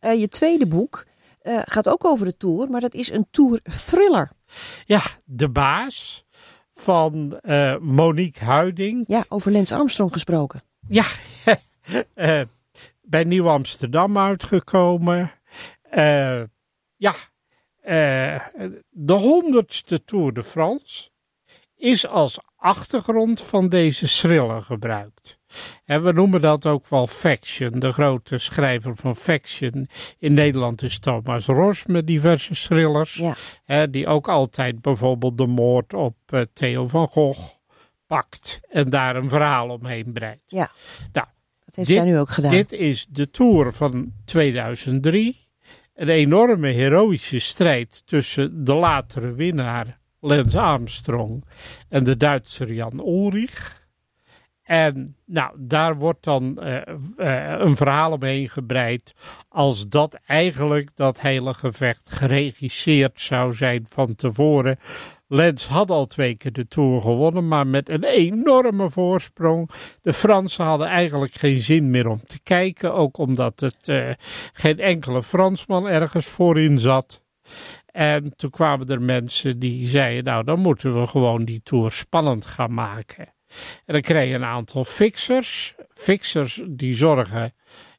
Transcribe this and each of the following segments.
je tweede boek gaat ook over de Tour, maar dat is een Tour thriller. Ja, De Baas van Monique Huiding. Ja, over Lens Armstrong gesproken. Ja, bij Nieuw Amsterdam uitgekomen. ja, de honderdste Tour de France is als achtergrond van deze thriller gebruikt. En we noemen dat ook wel Faction. De grote schrijver van Faction in Nederland is Thomas Ros met diverse thrillers. Ja. Hè, die ook altijd bijvoorbeeld de moord op uh, Theo van Gogh pakt en daar een verhaal omheen breidt. Ja, nou, dat heeft zij nu ook gedaan. Dit is de Tour van 2003. Een enorme heroïsche strijd tussen de latere winnaar Lance Armstrong en de Duitser Jan Ulrich. En nou, daar wordt dan uh, uh, een verhaal omheen gebreid als dat eigenlijk dat hele gevecht geregisseerd zou zijn van tevoren. Lens had al twee keer de Tour gewonnen, maar met een enorme voorsprong. De Fransen hadden eigenlijk geen zin meer om te kijken, ook omdat het uh, geen enkele Fransman ergens voorin zat. En toen kwamen er mensen die zeiden, nou dan moeten we gewoon die tour spannend gaan maken. En dan kreeg je een aantal fixers. Fixers die zorgen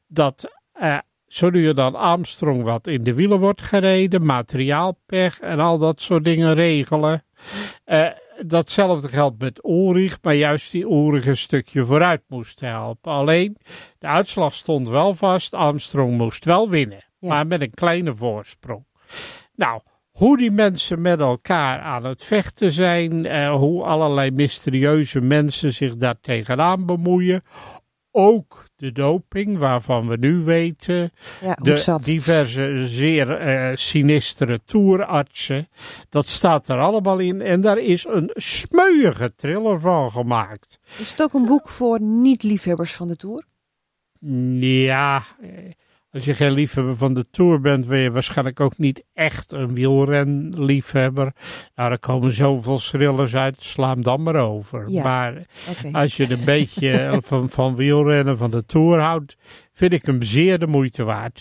dat eh, zo nu dan Armstrong wat in de wielen wordt gereden, materiaalpech en al dat soort dingen regelen. Uh, datzelfde geldt met Ulrich, maar juist die Ulrich een stukje vooruit moest helpen. Alleen, de uitslag stond wel vast, Armstrong moest wel winnen, maar met een kleine voorsprong. Nou, hoe die mensen met elkaar aan het vechten zijn, eh, hoe allerlei mysterieuze mensen zich daar tegenaan bemoeien. Ook de doping, waarvan we nu weten. Ja, de diverse zeer uh, sinistere toerartsen. Dat staat er allemaal in. En daar is een smeuïge thriller van gemaakt. Is het ook een boek voor niet-liefhebbers van de tour? Ja, eh, als je geen liefhebber van de Tour bent, ben je waarschijnlijk ook niet echt een wielrenliefhebber. Nou, er komen zoveel thrillers uit, sla hem dan maar over. Maar als je een beetje van, van wielrennen, van de Tour houdt, vind ik hem zeer de moeite waard.